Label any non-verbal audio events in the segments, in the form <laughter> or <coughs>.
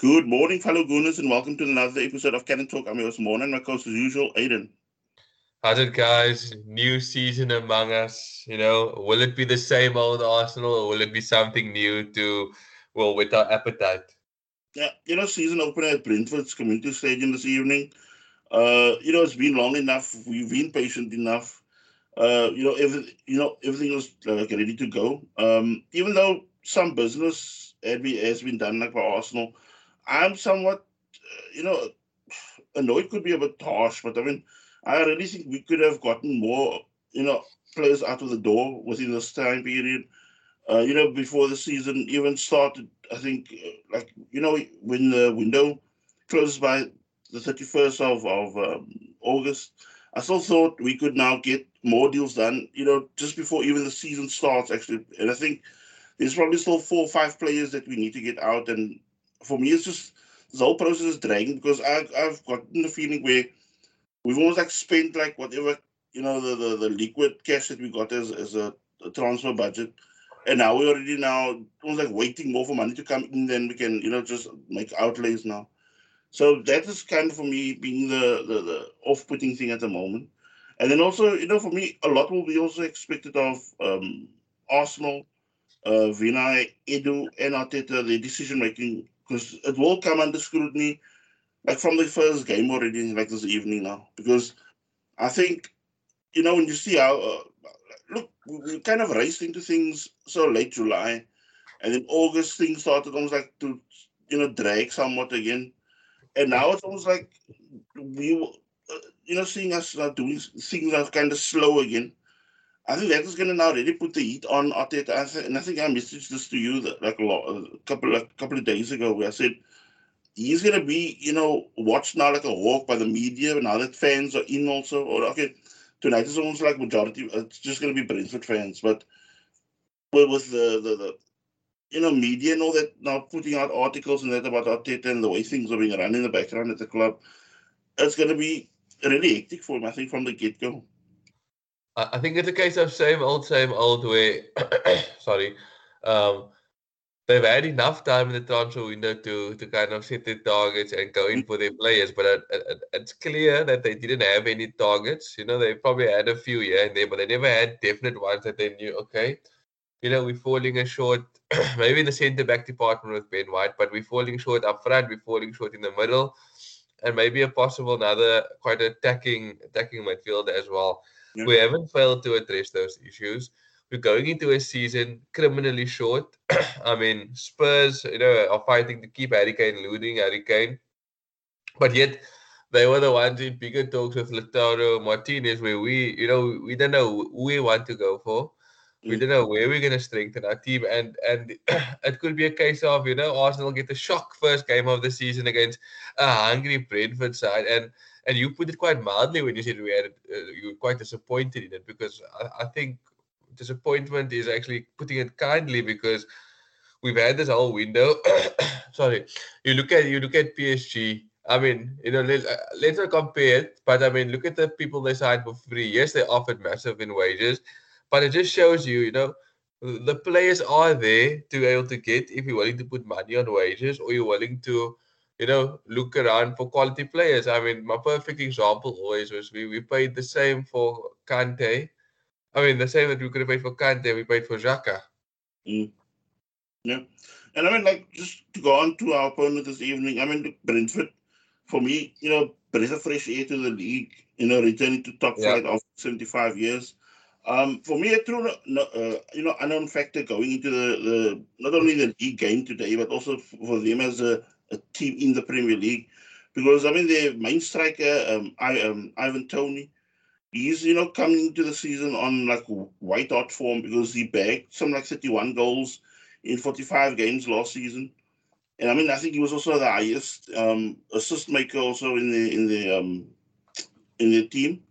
Good morning, fellow Gooners, and welcome to another episode of Cannon Talk. I'm your host, Morning, my co-host as usual, Aiden. How's it, guys? New season among us. You know, will it be the same old Arsenal, or will it be something new to, well, with our appetite? Yeah, you know, season opener at Brentford's Community Stadium this evening. Uh, you know, it's been long enough. We've been patient enough. Uh, you know, every, you know, everything was like ready to go. Um, even though some business had been, has been done like by Arsenal, I'm somewhat, uh, you know, annoyed could be a bit harsh, but I mean, I really think we could have gotten more, you know, players out of the door within this time period. Uh, you know, before the season even started, I think, uh, like, you know, when the window closes by the 31st of, of um, August, I still thought we could now get more deals done, you know, just before even the season starts, actually. And I think there's probably still four or five players that we need to get out. And for me, it's just this whole process is dragging because I, I've gotten the feeling where we've almost like spent like whatever, you know, the, the, the liquid cash that we got as, as a, a transfer budget. And now we're already now almost like waiting more for money to come in, then we can, you know, just make outlays now. So that is kind of for me being the, the, the off-putting thing at the moment. And then also, you know, for me, a lot will be also expected of um, Arsenal, uh, Vinai, Edu, and Arteta, the decision making, because it will come under scrutiny, like from the first game already, like this evening now. Because I think, you know, when you see how, uh, look, we kind of raced into things so late July, and then August things started almost like to, you know, drag somewhat again and now it's almost like we, uh, you know, seeing us now doing things are kind of slow again. I think that is going to now really put the heat on Arteta. And I think I messaged this to you that, like a, lot, a couple of couple of days ago, where I said he's going to be, you know, watched now like a hawk by the media. Now that fans are in also, or okay, tonight is almost like majority. Uh, it's just going to be Brentford fans, but with the the, the you know, media and all that now putting out articles and that about Arteta and the way things are being run in the background at the club, it's going to be really hectic for him, I think, from the get go. I think it's a case of same old, same old way. <coughs> sorry. Um, they've had enough time in the transfer window to to kind of set their targets and go in for their players, but it, it, it's clear that they didn't have any targets. You know, they probably had a few here and there, but they never had definite ones that they knew. Okay, you know, we're falling a short <coughs> maybe in the centre back department with Ben White, but we're falling short up front, we're falling short in the middle, and maybe a possible another quite attacking attacking midfield as well. Yeah. We haven't failed to address those issues. We're going into a season criminally short. <clears throat> I mean, Spurs, you know, are fighting to keep Harry Kane looting Harry Kane, but yet they were the ones in bigger talks with Lautaro Martinez, where we, you know, we don't know who we want to go for we don't know where we're going to strengthen our team, and and <clears throat> it could be a case of you know Arsenal get the shock first game of the season against a hungry Brentford side, and and you put it quite mildly when you said we had uh, you were quite disappointed in it because I, I think disappointment is actually putting it kindly because we've had this whole window. <coughs> sorry, you look at you look at PSG. I mean, you know, uh, let's not compare it, but I mean, look at the people they signed for free. Yes, they offered massive in wages but it just shows you, you know, the players are there to be able to get if you're willing to put money on wages or you're willing to, you know, look around for quality players. I mean, my perfect example always was we, we paid the same for Kante. I mean, the same that we could have paid for Kante, we paid for Xhaka. Mm. Yeah. And I mean, like, just to go on to our opponent this evening, I mean, Brentford, for me, you know, breath of fresh air to the league, you know, returning to top yeah. flight after 75 years. Um, for me, a true, uh, you know, unknown factor going into the, the not only the league game today, but also for them as a, a team in the Premier League, because I mean their main striker, um, I, um, Ivan Toney, he's you know coming into the season on like white hot form because he bagged some like 31 goals in 45 games last season, and I mean I think he was also the highest um, assist maker also in the in the um, in the team.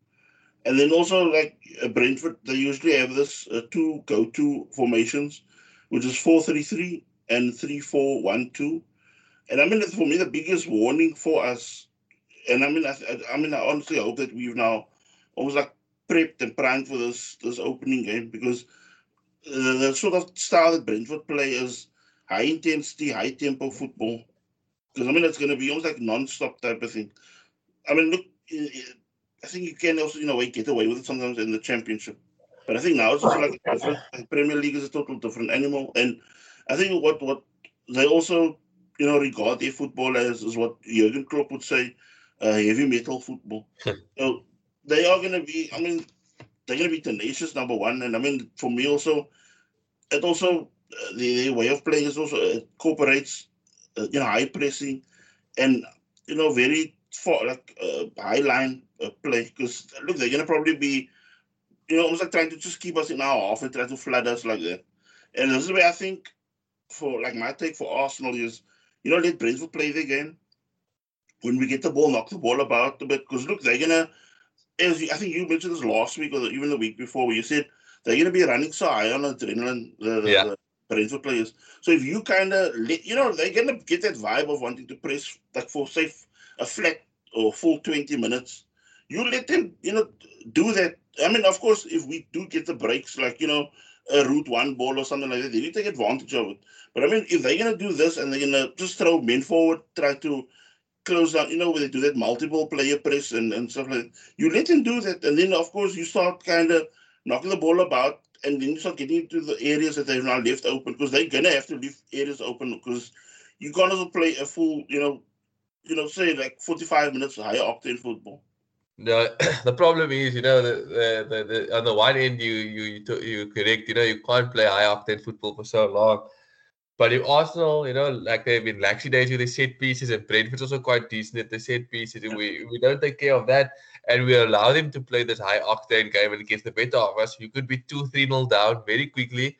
And then also like uh, Brentford, they usually have this uh, two go-to formations, which is four-three-three and three-four-one-two. And I mean, for me, the biggest warning for us, and I mean, I, I mean, I honestly hope that we've now almost like prepped and primed for this this opening game because the, the sort of style that Brentford play is high intensity, high tempo football. because I mean it's going to be almost like non-stop type of thing. I mean, look, I think you can also, in a way, get away with it sometimes in the championship. But I think now it's just like different. Premier League is a total different animal, and I think what what they also, you know, regard their football as is what Jurgen Klopp would say, uh, heavy metal football. <laughs> so they are going to be. I mean, they're going to be tenacious, number one, and I mean, for me also, it also uh, the, the way of playing is also it incorporates, uh, you know, high pressing, and you know, very for like uh, high line uh, play because look, they're gonna probably be, you know, almost like trying to just keep us in our off and try to flood us like that. And this is where I think, for like my take for Arsenal is, you know, let Brentford play the game. When we get the ball, knock the ball about a bit because look, they're gonna. As you, I think you mentioned this last week or even the week before, where you said they're gonna be running so high on adrenaline. The, the, yeah. the Brentford players. So if you kind of, you know, they're gonna get that vibe of wanting to press like for say a flat or full 20 minutes, you let them, you know, do that. I mean, of course, if we do get the breaks, like, you know, a route one ball or something like that, they need to take advantage of it. But I mean, if they're going to do this and they're going to just throw men forward, try to close down, you know, where they do that multiple player press and, and stuff like that, you let them do that. And then, of course, you start kind of knocking the ball about and then you start getting into the areas that they've now left open because they're going to have to leave areas open because you can't also play a full, you know, you know, say like 45 minutes higher octane football. No, <coughs> the problem is, you know, the, the, the, the on the one end, you you you you correct, you know, you can't play high octane football for so long. But if Arsenal, you know, like they've been laxy days with the set pieces, and Brentford's also quite decent at the set pieces, and we we don't take care of that, and we allow them to play this high octane game and against the better of us, you could be two three nil down very quickly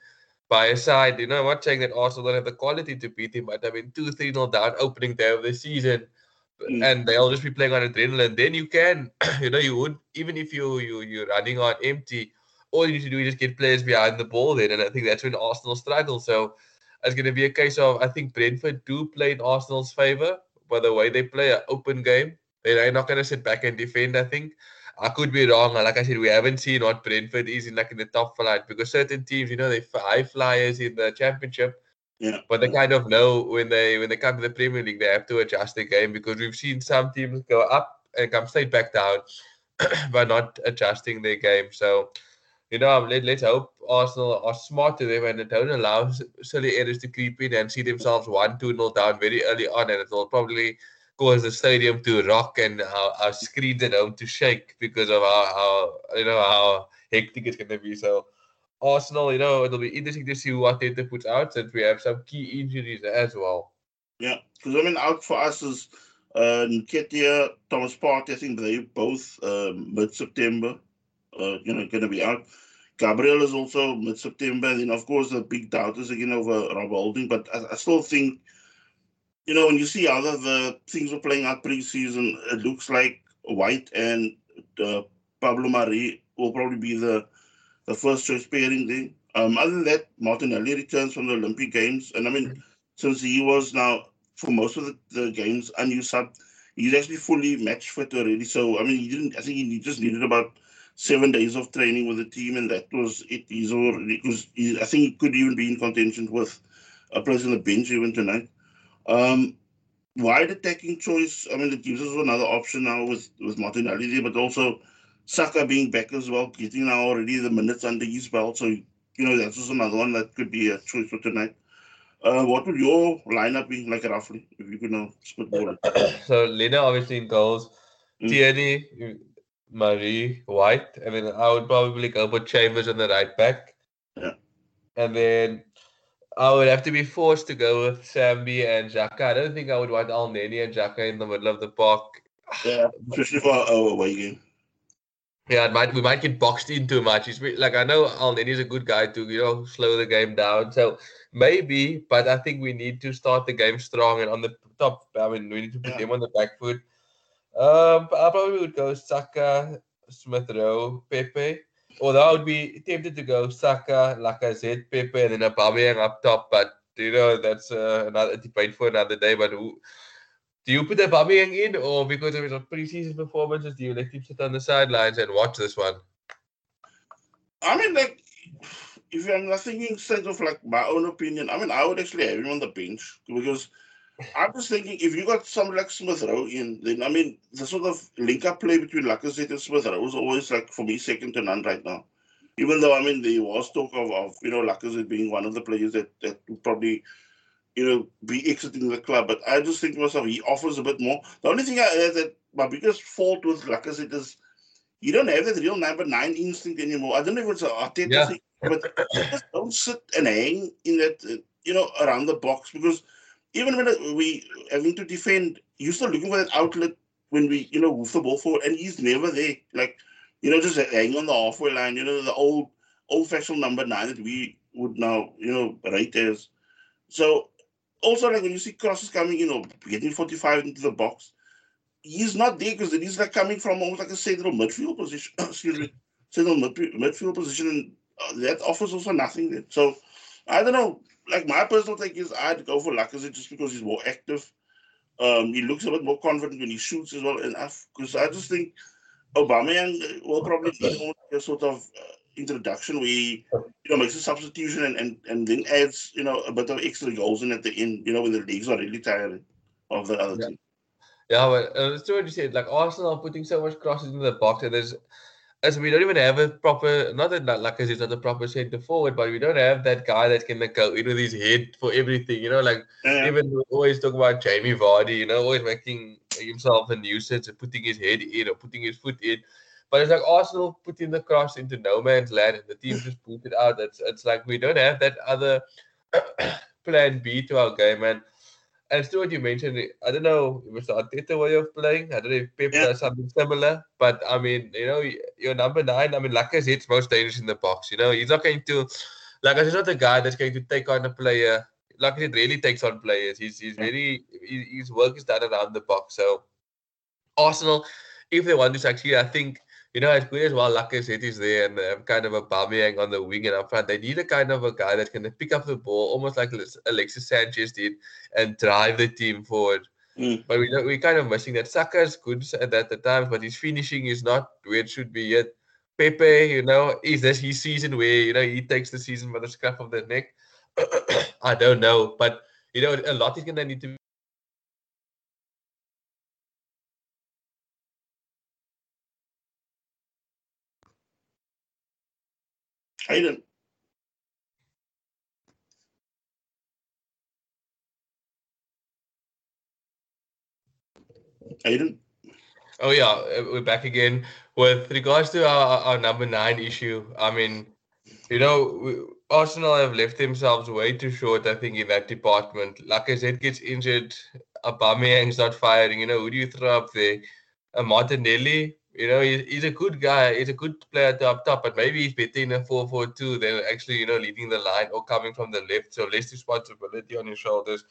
by a side. You know, I'm not saying that Arsenal don't have the quality to beat him, but I mean, two, three nil down opening day of the season, mm. and they'll just be playing on adrenaline. Then you can, <clears throat> you know, you would even if you you you're running on empty, all you need to do is just get players behind the ball. Then, and I think that's when Arsenal struggle. So it's going to be a case of I think Brentford do play in Arsenal's favor by the way they play an open game. They're not going to sit back and defend. I think. I could be wrong. Like I said, we haven't seen what Brentford is in like in the top flight because certain teams, you know, they high flyers in the championship. Yeah. But they kind of know when they when they come to the Premier League, they have to adjust the game because we've seen some teams go up and come straight back down <clears throat> by not adjusting their game. So, you know, um, let, let's hope Arsenal are smart to them and they don't allow silly errors to creep in and see themselves one, two nil down very early on, and it will probably cause the stadium to rock and our, our screens at home to shake because of how, how you know how hectic it's going to be. So Arsenal, you know, it'll be interesting to see what they puts out since we have some key injuries as well. Yeah, because I mean, out for us is uh, Thomas Partey. I think they both uh, mid September. Uh, you know, going to be out. Gabriel is also mid September, and then of course the big doubt is again over Rob Holding. But I, I still think you know, when you see how the things were playing out preseason, it looks like White and uh, Pablo Mari will probably be the the first choice pairing there. Um, other than that, Martinelli returns from the Olympic Games, and I mean, since he was now for most of the, the games unused sub, he's actually fully match fit already. So I mean, he didn't. I think he just needed about seven days of training with the team, and that was it. He's already because I think he could even be in contention with a place on the bench even tonight. Um, wide attacking choice. I mean, it gives us another option now with with Martinelli but also Saka being back as well, getting now already the minutes under his belt. So you know that's just another one that could be a choice for tonight. Uh, what would your lineup be like roughly if you could now spitball it? <coughs> so Leno obviously in goals, mm. Tierney, Mari, White, I mean, I would probably go for Chambers on the right back. Yeah. And then I would have to be forced to go with Sambi and Xhaka. I don't think I would want Elneny and Xhaka in the middle of the park. Yeah, especially for our away game. Yeah, it might we might get boxed in too much. He's like I know Elneny is a good guy to you know slow the game down. So maybe, but I think we need to start the game strong and on the top. I mean, we need to put yeah. them on the back foot. Um, I probably would go Saka, Smith Rowe, Pepe. Although I would be tempted to go Saka, Lacazette, Pepe, and then Aubameyang up top, but you know that's uh, another debate for another day. But who, do you put Aubameyang in, or because of his preseason performances, do you let him sit on the sidelines and watch this one? I mean, like, if I'm thinking sense of like my own opinion, I mean, I would actually have him on the bench because I'm just thinking if you got some like Smith Rowe in, then I mean the sort of link up play between Lacazette and Smith Rowe is always like for me second to none right now. Even though I mean there was talk of, of you know Lacazette being one of the players that that probably you know be exiting the club, but I just think to myself he offers a bit more. The only thing I uh, that my biggest fault with Lacazette is you don't have that real number nine instinct anymore. I don't know if it's a Arteta Yeah. thing, but just don't sit and hang in that uh, you know around the box because even when uh, we having to defend, you're still looking for that outlet when we you know move the ball forward, and he's never there. Like you know, just hang on the halfway line. You know, the old old-fashioned number nine that we would now you know rate as. So also like when you see crosses coming, you know, getting 45 into the box, he's not there because he's like coming from almost like a central midfield position. <coughs> excuse me, central midfield, midfield position, and uh, that offers also nothing. There. So I don't know. Like my personal take is I'd go for Lacazette just because he's more active. Um, he looks a bit more confident when he shoots as well. And because I just think Aubameyang will probably a sort of uh, introduction he, you know, makes a substitution and, and, and then adds, you know, a bit of extra goals in at the end, you know, when the leagues are really tired of the other Yeah. team. Yeah, but uh, it's true what you said. Like Arsenal are putting so much crosses into the box, and there's as we don't even have a proper. Not that like Lacazette is not a proper centre forward, but we don't have that guy that can like, go in with his head for everything. You know, like Yeah, even always talk about Jamie Vardy. You know, always making himself a nuisance and putting his head in or putting his foot in. But it's like Arsenal putting the cross into no man's land, and the team just boot it out. It's it's like we don't have that other <coughs> plan B to our game, and. And still, what you mentioned, I don't know if it's the Arteta way of playing. I don't know if Pep Yeah. does something similar. But I mean, you know, your number nine. I mean, Lacazette's most dangerous in the box. You know, he's not going to. Lacazette's not the guy that's going to take on a player. Lacazette really takes on players. He's he's Yeah. he, his work is done around the box. So Arsenal, if they want to succeed, I think you know as good as well Lacazette is there and um, kind of Aubameyang on the wing and up front. They need a kind of a guy that can pick up the ball almost like Alexis Sanchez did and drive the team forward. Mm. But we don't, we're kind of missing that. Saka's good at that at times, but his finishing is not where it should be yet. Pepe, you know, is this his season where you know he takes the season by the scruff of the neck? <coughs> I don't know, but you know, a lot is gonna need to be Aiden. Oh yeah, uh, we're back again. With regards to our, our number nine issue, I mean, you know, Arsenal have left themselves way too short. I think in that department. Like I said, gets injured. Aubameyang's not firing. You know, who do you throw up there? Martinelli. You know, he's, he's a good guy. He's a good player up top, but maybe he's better in a 4-4-2 than actually, you know, leading the line or coming from the left. So less responsibility on his shoulders.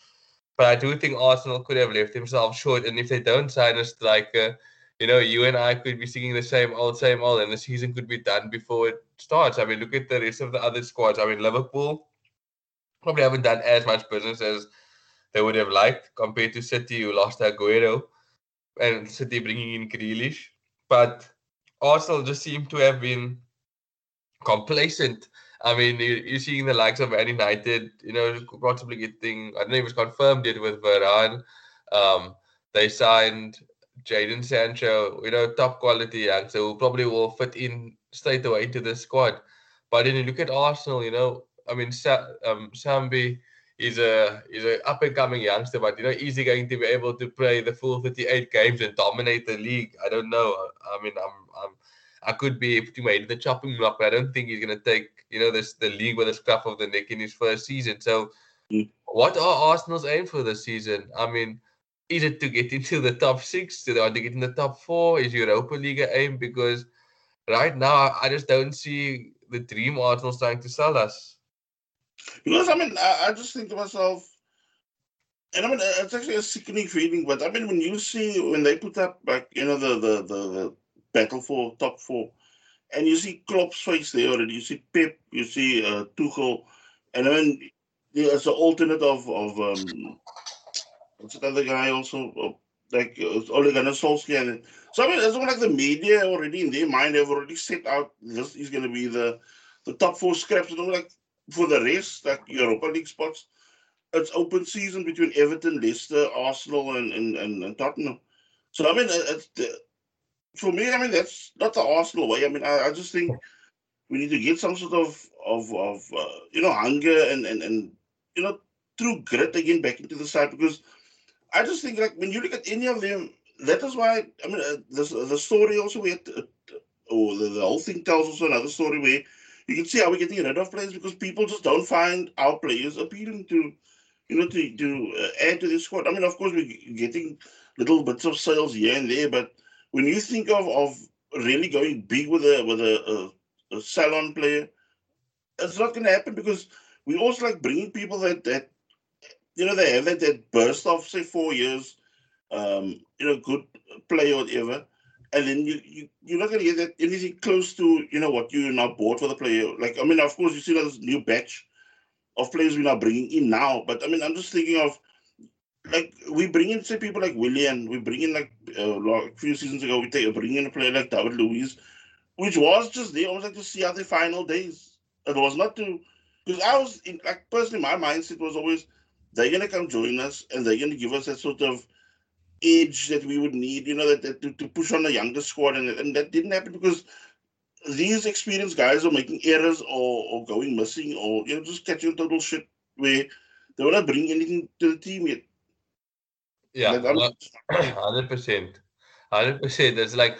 But I do think Arsenal could have left himself short. And if they don't sign a striker, you know, you and I could be singing the same old, same old, and the season could be done before it starts. I mean, look at the rest of the other squads. I mean, Liverpool probably haven't done as much business as they would have liked compared to City, who lost Aguero, and City bringing in Grealish. But Arsenal just seem to have been complacent. I mean, you, you're seeing the likes of Man United, you know, possibly getting, I don't know if it's confirmed yet with Varane. Um, they signed Jaden Sancho, you know, top quality youngster who probably will fit in straight away into the squad. But then you look at Arsenal, you know, I mean, Sa- um, Sambi is a is an up and coming youngster, but you know, is he going to be able to play the full 38 games and dominate the league? I don't know. I mean, I'm I'm I could be putting my head in the chopping block, but I don't think he's going to take you know this the league with a scruff of the neck in his first season. So, Mm. what are Arsenal's aim for this season? I mean, is it to get <laughs> into the top six? Do they want to get in the top four? Is Europa League a aim? Because right now, I just don't see the dream Arsenal's trying to sell us. Because I mean, I, I just think to myself, and I mean, uh, it's actually a sickening feeling. But I mean, when you see when they put up like you know the the the, the battle for top four, and you see Klopp's face there already, you see Pep, you see uh, Tuchel, and mean, there's an alternate of of um, what's the other guy also uh, like uh, Ole Gunnar Solskjaer. So I mean, it's like the media already in their mind have already set out this is going to be the the top four scraps. And all like for the rest, like Europa League spots. it's open season between Everton, Leicester, Arsenal, and and, and, and Tottenham. So I mean, for me. I mean, that's not the Arsenal way. I mean, I, I just think we need to get some sort of of of uh, you know hunger and and and you know through grit again back into the side because I just think like when you look at any of them, that is why I mean uh, the the story also we had, uh, or the, the whole thing tells also another story where you can see how we're getting rid of players because people just don't find our players appealing to you know to to uh, add to the squad. I mean, of course, we're getting little bits of sales here and there, but when you think of of really going big with a with a, a, a salon player, it's not going to happen because we also like bringing people that that you know they have that, that burst of say four years, um, you know, good play or whatever, and then you, you you're not going to get anything close to you know what you're now bought for the player. Like I mean, of course, you see this new batch of players we're now bringing in now, but I mean, I'm just thinking of like we bring in say people like Willian, we bring in like uh, a few seasons ago we take bring in a player like David Luiz, which was just there almost like to see out the final days. It was not to because I was in like personally my mindset was always they're gonna come join us and they're gonna give us that sort of edge that we would need, you know, that, that to, to push on a younger squad and, and that didn't happen because these experienced guys are making errors or, or going missing or you know just catching total shit where they will not bring anything to the team yet. Yeah, <clears throat> hundred percent, hundred percent. It's like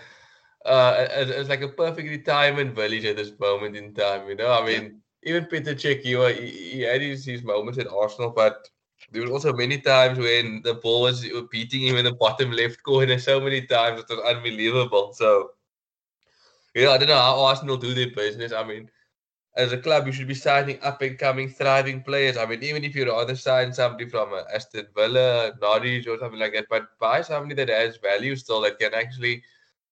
uh, it's like a perfect retirement village at this moment in time. You know, I mean, yeah. even Peter Cech, he, he had his, his moments at Arsenal, but there were also many times when the ball was beating him in the bottom left corner so many times it was unbelievable. So yeah, I don't know how Arsenal do their business. I mean, as a club, you should be signing up and coming, thriving players. I mean, even if you'd rather sign somebody from uh, Aston Villa, Norwich, or something like that, but buy somebody that has value still that can actually,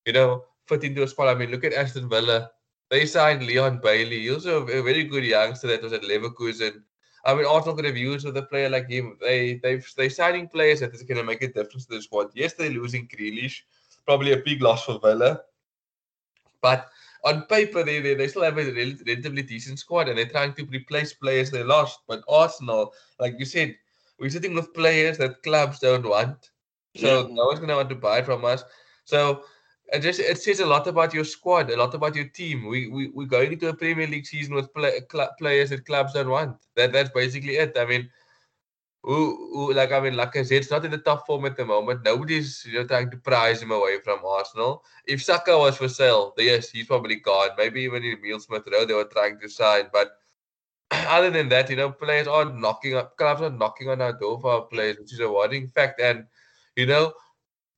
you know, fit into a spot. I mean, look at Aston Villa. They signed Leon Bailey. He was a very good youngster that was at Leverkusen. I mean, Arsenal could have used with a player like him. They they've they're signing players that is going to make a difference to the squad. Yes, they're losing Grealish, probably a big loss for Villa, but on paper, they, they, they still have a relatively decent squad and they're trying to replace players they lost. But Arsenal, like you said, we're sitting with players that clubs don't want. So yeah. no one's going to want to buy from us. So it just it says a lot about your squad, a lot about your team. We we we're going into a Premier League season with play, cl- players that clubs don't want. That that's basically it. I mean, who, who like I mean, like I said, it's not in the top form at the moment. Nobody's you know trying to prize him away from Arsenal. If Saka was for sale, yes, he's probably gone. Maybe even in Emile Smith Rowe they were trying to sign, but <clears throat> other than that, you know, players are knocking up clubs are knocking on our door for our players, which is a worrying fact. And you know,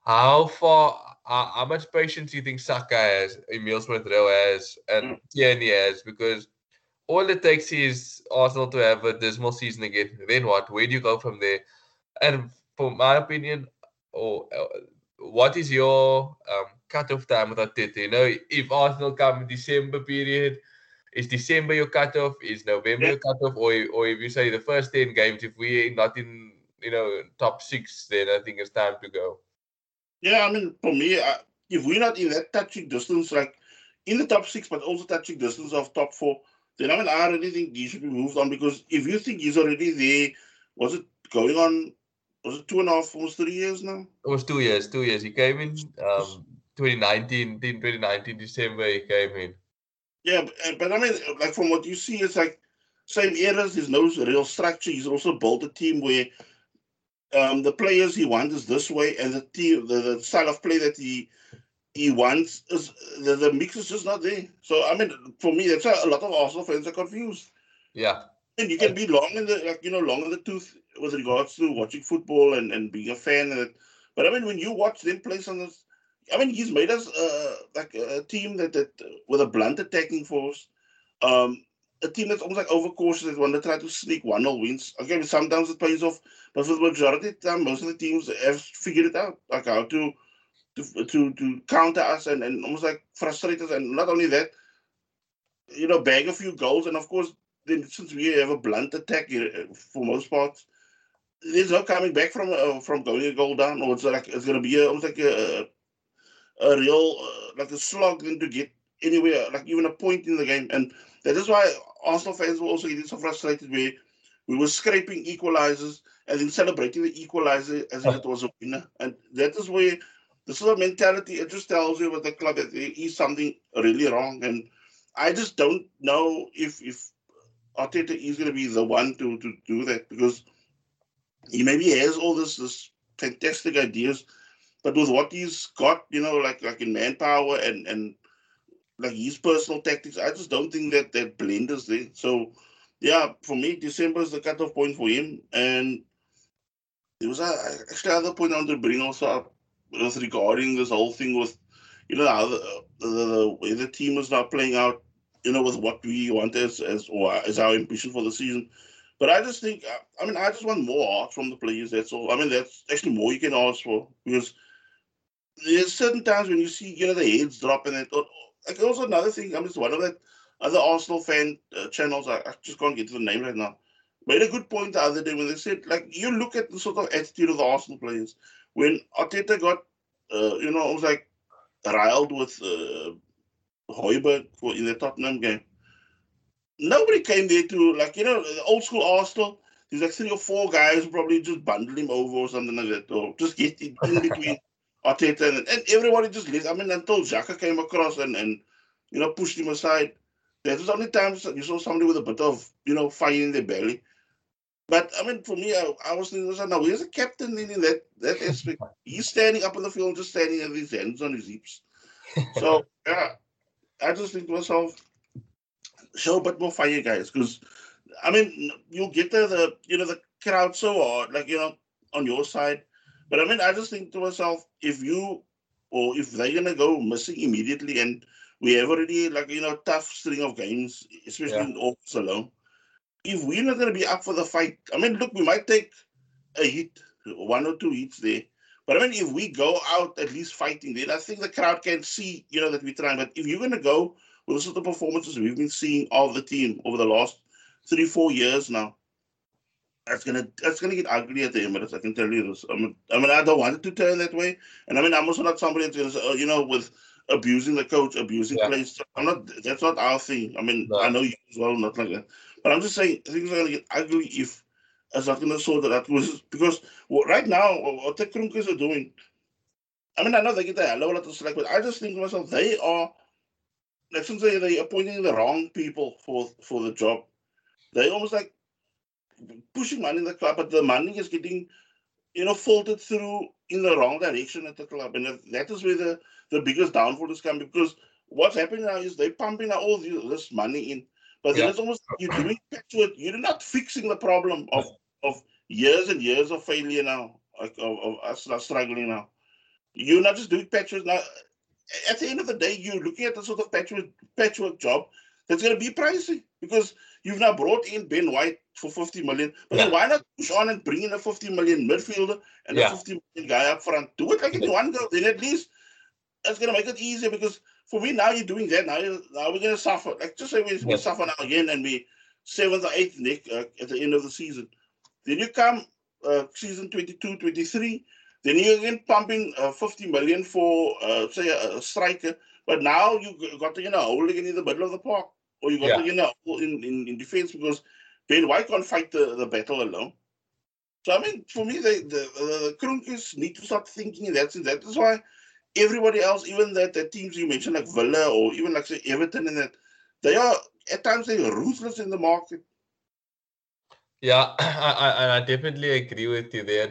how far how, how much patience do you think Saka has, Emile Smith Rowe has, and mm. Tierney has? Because all it takes is Arsenal to have a dismal season again. Then what? Where do you go from there? And for my opinion, or uh, what is your um, cut-off time with Arteta? You know, if Arsenal come in December period, is December your cut-off? Is November yeah. your cut-off? Or, or if you say the first 10 games, if we're not in, you know, top six, then I think it's time to go. Yeah, I mean, for me, uh, if we're not in that touching distance, like in the top six, but also touching distance of top four, then I mean, I really think he should be moved on because if you think he's already there, was it going on? Was it two and a half, almost three years now? It was two years. Two years. He came in um, 2019, 2019 December. He came in. Yeah, but, but I mean, like from what you see, it's like same eras. There's no real structure. He's also built a team where um, the players he wants is this way, and the team, the, the style of play that he he wants is the, the mix is just not there. So I mean, for me, that's a, a lot of Arsenal fans are confused. Yeah, and you can be long in the like you know long in the tooth with regards to watching football and, and being a fan it. But I mean, when you watch them play on this, I mean, he's made us uh, like a team that that with a blunt attacking force. Um, a team that's almost like overcautious that want to try to sneak one or wins. Okay, sometimes it pays off, but for the majority of the time, most of the teams have figured it out, like how to to to, to counter us and, and almost like frustrate us. And not only that, you know, bag a few goals. And of course, then since we have a blunt attack for most parts, there's no coming back from uh, from going a goal down, or it's like it's gonna be a, almost like a a real uh, like a slog then to get anywhere, like even a point in the game. And that is why Arsenal fans were also get so frustrated where we were scraping equalizers and then celebrating the equalizer as if it was a winner. And that is where this is a mentality. It just tells you with the club that there is something really wrong. And I just don't know if if Arteta is going to be the one to to do that because he maybe has all this this fantastic ideas, but with what he's got, you know, like like in manpower and and like his personal tactics, I just don't think that that blend is there. So yeah, for me, December is the cutoff point for him. And there was a, actually another point I wanted to bring also up was regarding this whole thing with, you know, how the, the, way the team is not playing out, you know, with what we want as, as or as our ambition for the season. But I just think, I mean, I just want more art from the players. That's all. I mean, that's actually more you can ask for because there's certain times when you see, you know, the heads dropping it. Or, like also another thing, I'm just one of that other Arsenal fan uh, channels. I, I, just can't get to the name right now. Made a good point the other day when they said, like, you look at the sort of attitude of the Arsenal players. When Arteta got, uh, you know, it was like riled with uh, Højbjerg for in the Tottenham game. Nobody came there to like you know the old school Arsenal. There's like three or four guys probably just bundle him over or something like that, or just get in, in between <laughs> Arteta and, and everybody just left. I mean, until Xhaka came across and and you know pushed him aside. That was only times you saw somebody with a bit of, you know, fire in their belly. But I mean, for me, I, I was thinking, now where's the captain in that that aspect? <laughs> He's standing up in the field, just standing with his hands on his hips. So <laughs> yeah, I just think to myself, show a bit more fire, guys, because I mean, you'll get the, the you know the crowd so hard, like you know, on your side. But I mean, I just think to myself, if you or if they're gonna go missing immediately and we have already like you know tough string of games, especially yeah. in August alone. If we're not going to be up for the fight, I mean, look, we might take a hit, one or two hits there. But I mean, if we go out at least fighting, then I think the crowd can see, you know, that we're trying. But if you're going to go with the sort of performances we've been seeing of the team over the last three, four years now, that's gonna that's gonna get ugly at the end of Emirates. I can tell you this. I mean, I mean, I don't want it to turn that way. And I mean, I'm also not somebody that's gonna say, oh, you know, with abusing the coach, abusing yeah. players. I'm not. That's not our thing. I mean, no. I know you as well, not like that. But I'm just saying things are gonna get ugly if it's not gonna sort that out. Because right now, what the Kroenkes are doing. I mean, I know they get the hell lot of select, but I just think to myself, they are. Like since they they appointing the wrong people for for the job, they almost like pushing money in the club, but the money is getting you know, filtered through in the wrong direction at the club. And that is where the, the biggest downfall is coming because what's happening now is they're pumping all this money in. But then yeah. it's almost you're doing patchwork. You're not fixing the problem of, of years and years of failure now, of, of us struggling now. You're not just doing patchwork now. At the end of the day, you're looking at the sort of patchwork patchwork job that's going to be pricey because you've now brought in Ben White for 50 million. But yeah. then why not push on and bring in a 50 million midfielder and yeah. a 50 million guy up front? Do it like in one go. Then at least it's going to make it easier because for me, now you're doing that. Now, now we're going to suffer. Like, just say we, yeah. we suffer now again and we seventh or eighth, Nick, uh, at the end of the season. Then you come uh, season 22, 23. Then you're again pumping uh, 50 million for, uh, say, a, a, striker. But now you got to, you know, holding it in the middle of the park. Or you got yeah. to, you know, in, in, in defense because Ben White can't fight the, the battle alone. So I mean, for me, they, the the uh, Kroenkes need to start thinking in that sense. That is why everybody else, even that the teams you mentioned like Villa or even like say Everton and that, they are at times they're ruthless in the market. Yeah, <clears throat> I, I, I definitely agree with you there.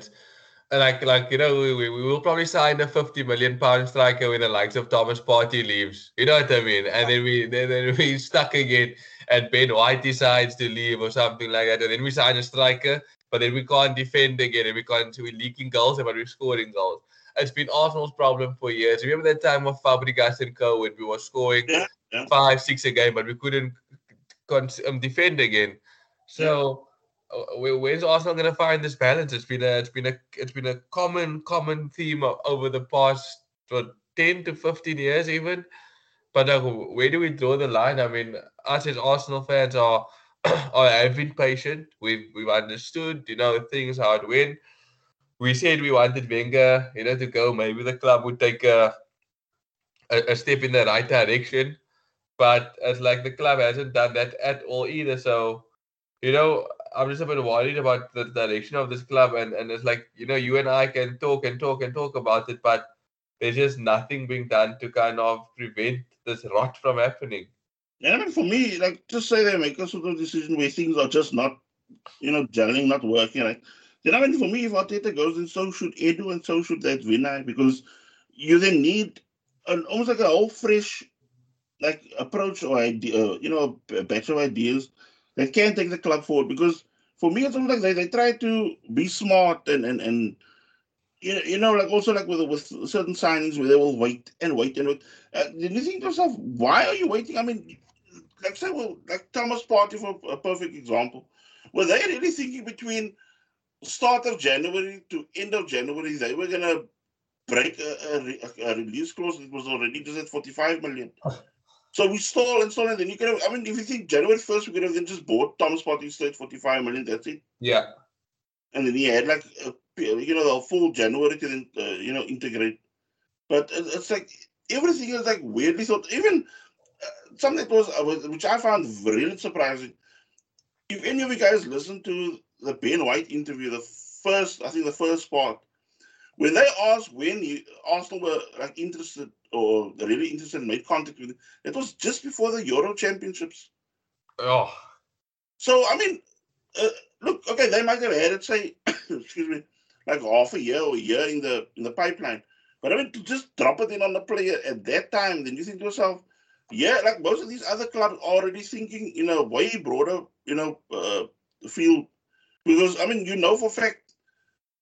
Like like you know we, we will probably sign a 50 million pound striker when the likes of Thomas Partey leaves. You know what I mean? And then we then, then we <laughs> stuck again and Ben White decides to leave or something like that. And then we sign a striker, but then we can't defend again and we can't, so we're leaking goals, but we're scoring goals. It's been Arsenal's problem for years. Remember that time of Fabregas and Co. when we were scoring yeah, yeah. five, six a game, but we couldn't um, defend again. So where's Arsenal going to find this balance? It's been a, it's been a, it's been a common, common theme over the past what, ten to fifteen years, even. But uh, where do we draw the line? I mean, us as Arsenal fans are <clears throat> are have been patient. We've we've understood, you know, things how it went. We said we wanted Wenger, you know, to go. Maybe the club would take a a, a step in the right direction, but it's like the club hasn't done that at all either. So, you know, I'm just a bit worried about the direction of this club, and and it's like you know, you and I can talk and talk and talk about it, but there's just nothing being done to kind of prevent this rot from happening. And I mean, for me, like, just say they make a sort of decision where things are just not, you know, gelling, not working. Like, then I mean, for me, if Arteta goes, then so should Edu and so should that winner, because you then need an almost like a whole fresh, like, approach or idea, uh, you know, better ideas that can take the club forward. Because for me, it's like they, they try to be smart and and and you know, you know, like also like with with certain signings where they will wait and wait and wait. Uh, did you think to yourself, why are you waiting? I mean, like say, well, like Thomas Partey for a perfect example. Were they really thinking between start of January to end of January they were gonna break a, a, a release clause that was already just at 45 million? So we stall and stall, and then you could have. I mean, if you think January first, we could have then just bought Thomas Partey straight 45 million. That's it. Yeah. And then he had like a, you know the full January to then uh, you know integrate. But it's like everything is like weirdly thought. Even uh, something that was uh, which I found really surprising. If any of you guys listen to the Ben White interview, the first I think the first part, when they asked when you, Arsenal were like interested or really interested and made contact with, it was just before the Euro Championships. Oh. So I mean, uh, look, okay, they might have had it say, <coughs> excuse me, like half a year or a year in the in the pipeline. But I mean, to just drop it in on the player at that time, then you think to yourself, yeah, like most of these other clubs already thinking in a way broader, you know, uh, field. Because I mean, you know for fact,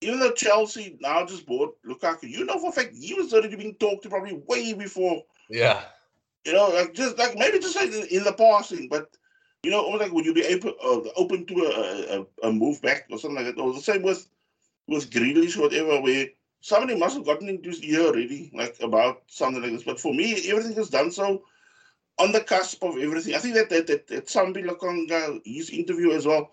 even though Chelsea now just bought Lukaku, you know for a fact he was already being talked to probably way before. Yeah. You know, like just like maybe just like in the passing, but you know, almost like would you be able, uh, open to a, a, a move back or something like that? Or the same with with Grealish or whatever, where somebody must have gotten into his ear already, like about something like this. But for me, everything is done so on the cusp of everything. I think that that, that, that Sambi Lokonga, his interview as well,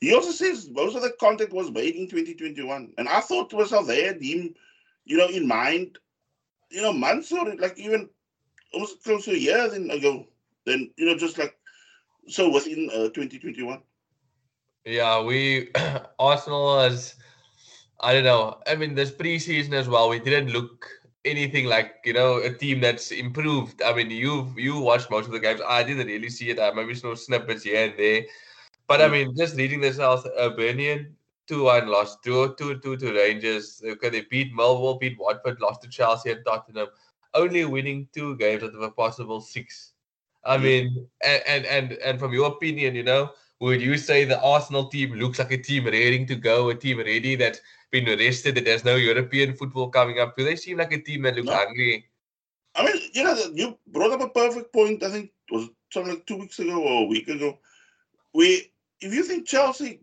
he also says most of the content was made in 2021. And I thought to myself, they had him, you know, in mind, you know, months or like even almost close to a year then ago. Then, you know, just like so within uh, 2021. Yeah, we <clears throat> Arsenal has I don't know. I mean, this preseason as well, we didn't look anything like you know a team that's improved. I mean, you you watched most of the games. I didn't really see it. I maybe some snippets here and there, but I mean, just reading the South Hibernian two one lost two two two to Rangers. Okay, they beat Millwall, beat Watford, lost to Chelsea and Tottenham, only winning two games out of a possible six. I mean, and and and, and from your opinion, you know, would you say the Arsenal team looks like a team ready to go, a team ready that's been arrested, that there's no European football coming up? Do they seem like a team that looks no. hungry? I mean, you know, you brought up a perfect point. I think it was something like two weeks ago or a week ago. We, if you think Chelsea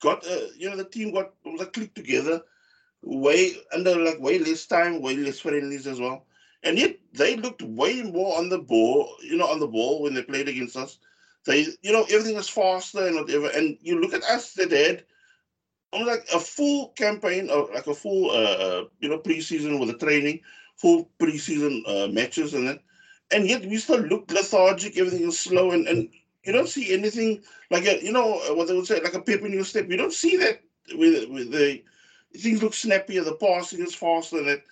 got, uh, you know, the team got was like clicked together, way under like way less time, way less friendlies as well, and yet they looked way more on the ball, you know, on the ball when they played against us. They, you know, everything was faster and whatever. And you look at us that had almost like a full campaign, or like a full, uh, uh, you know, preseason with the training, full preseason uh, matches and that. And yet we still look lethargic. Everything is slow, and, and you don't see anything like a, you know what they would say, like a in your step. You don't see that with with the things look snappier. The passing is faster. That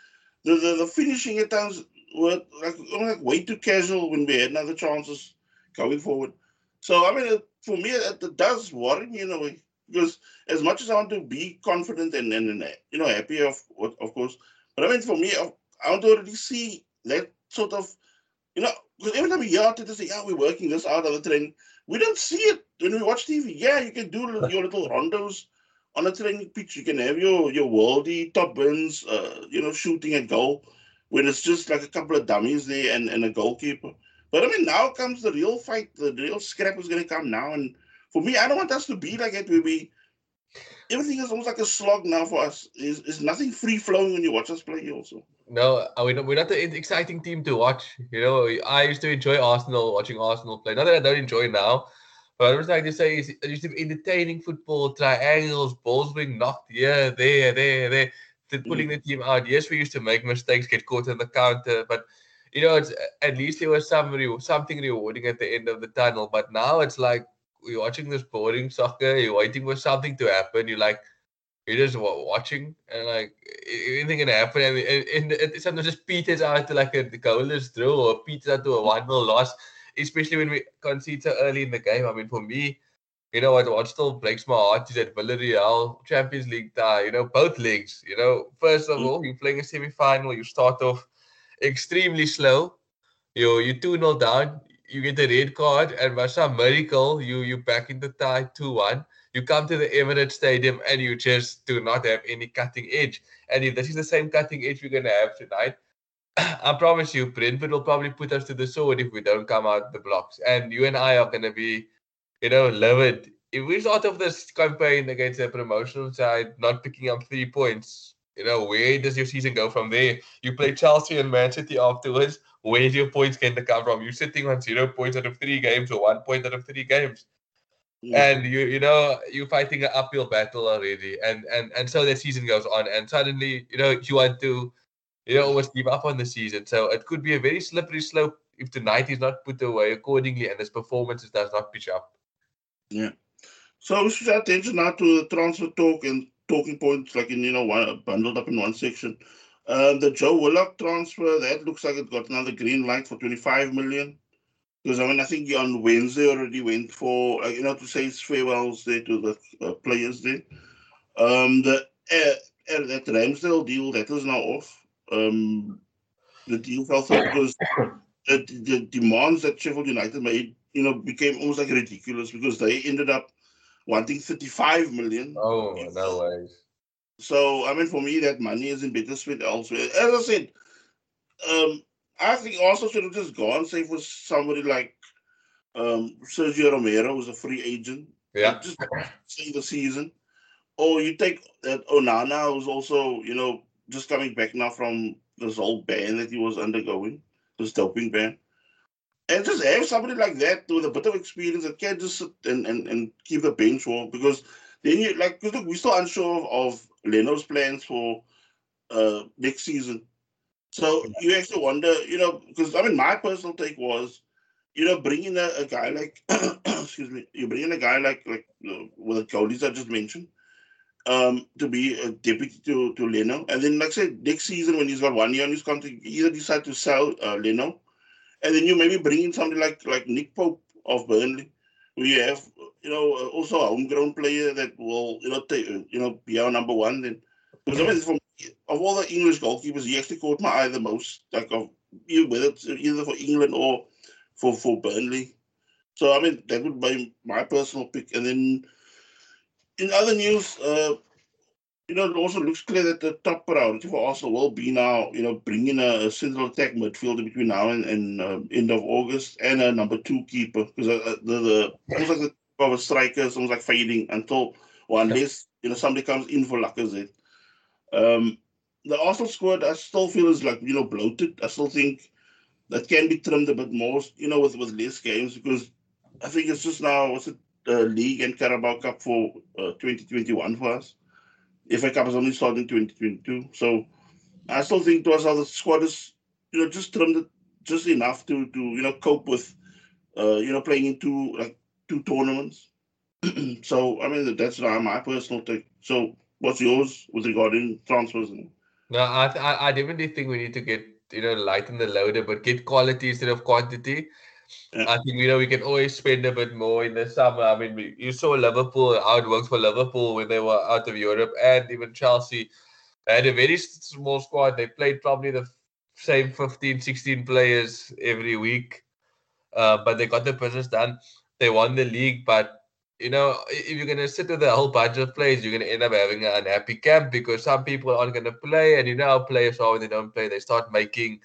the, the the finishing at times were like, like way too casual when we had another chances going forward. So I mean, for me, it, it does worry me in a way because as much as I want to be confident and, and, and you know happy of of course, but I mean for me, I want to already see that sort of you know every time we hear to say, yeah, we're working this out of the training, we don't see it when we watch TV. Yeah, you can do your little rondos on a training pitch. You can have your your worldy top bins, uh, you know, shooting at goal when it's just like a couple of dummies there and, and a goalkeeper. But I mean, now comes the real fight. The real scrap is going to come now. And for me, I don't want us to be like it. Where we everything is almost like a slog now for us. Is is nothing free flowing when you watch us play also. No, we're not, we're not the exciting team to watch. You know, I used to enjoy Arsenal, watching Arsenal play. Not that I don't enjoy now, but I was like to say, it used to be entertaining football, triangles, balls being knocked here, there, there, there, pulling mm. the team out. Yes, we used to make mistakes, get caught in the counter, but you know, it's at least there was some re- something rewarding at the end of the tunnel. But now it's like you're watching this boring soccer. You're waiting for something to happen. You're like, you're just watching, and like anything can happen, and, and, and it sometimes just peters out to like a goalless draw or peters out to a one 0 loss. Especially when we concede so early in the game. I mean, for me, you know what? What still breaks my heart is that Villarreal Champions League tie. You know, both leagues. You know, first of mm. all, you're playing a semi-final. You start off extremely slow. You you two 0 down you get the red card, and by some miracle, you you back in the tie two one. You come to the Emirates Stadium and you just do not have any cutting edge. And if this is the same cutting edge we're gonna have tonight, <clears throat> I promise you, Brentford will probably put us to the sword if we don't come out the blocks. And you and I are gonna be, you know, livid. If we start off this campaign against the promotional side, not picking up three points, you know, where does your season go from there? You play Chelsea and Man City afterwards where's your points going to come from? You're sitting on zero points out of three games or one point out of three games. Yeah. And you you know you're fighting an uphill battle already, and and and so the season goes on, and suddenly you know you want to you know almost give up on the season. So it could be a very slippery slope if tonight is not put away accordingly, and his performance does not pitch up. Yeah. So we should attention now to the transfer talk and talking points, like in you know one bundled up in one section. Um, the Joe Willock transfer, that looks like it got another green light for 25 million. Because I mean, I think on Wednesday already went for, uh, you know, to say farewells there to the uh, players there. Um, the uh, uh, that Ramsdale deal, that is now off. Um, the deal fell through because the, the demands that Sheffield United made, you know, became almost like ridiculous because they ended up wanting 35 million. Oh, no ways. So I mean, for me, that money is in better spent elsewhere. As I said, um, I think also should have just gone, say for somebody like um, Sergio Romero, who's a free agent. Yeah. Just see the season. Or you take that Onana, who's also, you know, just coming back now from this whole ban that he was undergoing, this doping ban. And just have somebody like that with a bit of experience that can just sit and, and, and keep the bench warm because then you like look, we're still unsure of, of Leno's plans for uh, next season. So you actually wonder, you know, because I mean, my personal take was, you know, bringing a, a guy like, <clears throat> excuse me, you bring in a guy like like uh, with the goalies I just mentioned, um, to be a deputy to, to Leno, and then like I said, next season when he's got one year on his contract, either decide to sell uh, Leno, and then you maybe bring in somebody like like Nick Pope of Burnley, we have you know also a homegrown player that will you know take you know be our number one. Then because I mean from of all the English goalkeepers, he actually caught my eye the most. Like of whether it's either for England or for for Burnley. So I mean that would be my personal pick. And then in other news, uh, you know, it also looks clear that the top priority for Arsenal will be now, you know, bringing a, a central attack midfielder between now and, and uh, end of August and a number two keeper because uh, uh, the, the like the of a striker is almost like fading until or unless you know somebody comes in for luck Lacazette. Um, the Arsenal squad, I still feel is like you know bloated. I still think that can be trimmed a bit more, you know, with with less games because I think it's just now what's it uh, league and Carabao Cup for uh, 2021 for us. FA Cup is only starting 2022. So I still think to us the squad is, you know, just trimmed it just enough to to you know cope with, uh, you know, playing into like two tournaments. <clears throat> so I mean that's not my personal take. So what's yours with regarding transfers? No, I I, I definitely think we need to get you know lighten the loader, but get quality instead of quantity. Yeah. I think you know we can always spend a bit more in the summer. I mean, we, you saw Liverpool how it worked for Liverpool when they were out of Europe, and even Chelsea. They had a very small squad. They played probably the same 15, 16 players every week, uh, but they got the business done. They won the league, but you know, if you're gonna sit with a whole bunch of players, you're gonna end up having an unhappy camp because some people aren't gonna play, and you know how players are when they don't play, they start making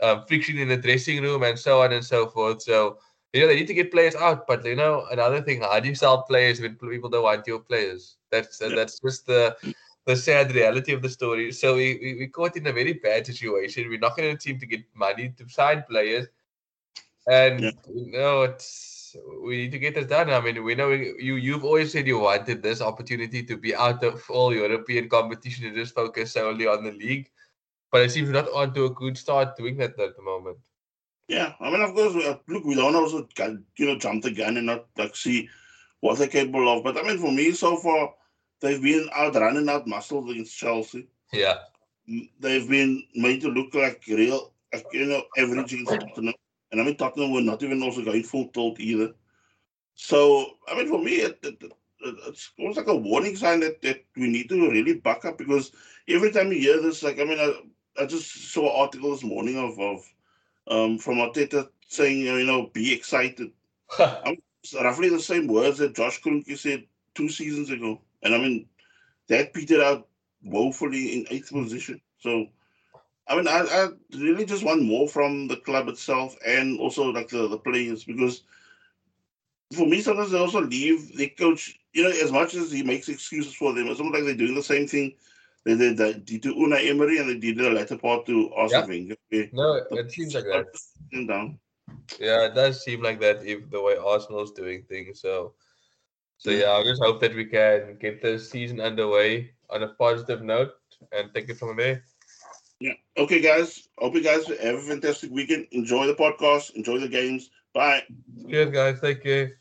um, friction in the dressing room and so on and so forth. So, you know, they need to get players out. But, you know, another thing, how do you sell players when people don't want your players? That's yeah. that's just the the sad reality of the story. So we, we, we caught in a very bad situation. We're not going to seem to get money to sign players. And, yeah. you know, it's we need to get this done. I mean, we know you you've always said you wanted this opportunity to be out of all European competition and just focus solely on the league but it seems not on to a good start doing that at the moment. Yeah, I mean, of course, look, we don't also you know jump the gun and not like see what they're capable of. But I mean, for me, so far, they've been out running out muscles against Chelsea. Yeah, mm, they've been made to look like real, like, you know, average against Tottenham. And I mean, Tottenham were not even also going full tilt either. So, I mean, for me, it, it, it, it's almost like a warning sign that, that we need to really buck up because every time you hear this, like, I mean, I, I just saw an article this morning of, of um, from Arteta saying, you know, be excited. <laughs> roughly the same words that Josh Kroenke said two seasons ago. And I mean, that petered out woefully in eighth position. So, I mean, I, I really just want more from the club itself and also like the, the players because for me, sometimes they also leave the coach, you know, as much as he makes excuses for them, it's almost like they're doing the same thing they did, they did to Unai Emery and they did the latter part to Arsene yeah. No, it seems like that. Down. Yeah, it does seem like that if the way Arsenal's doing things. So, so yeah, I just hope that we can get the season underway on a positive note and take it from there. Yeah. Okay, guys. Hope you guys have a fantastic weekend. Enjoy the podcast. Enjoy the games. Bye. Cheers, guys. Take care.